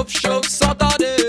şov şov satarım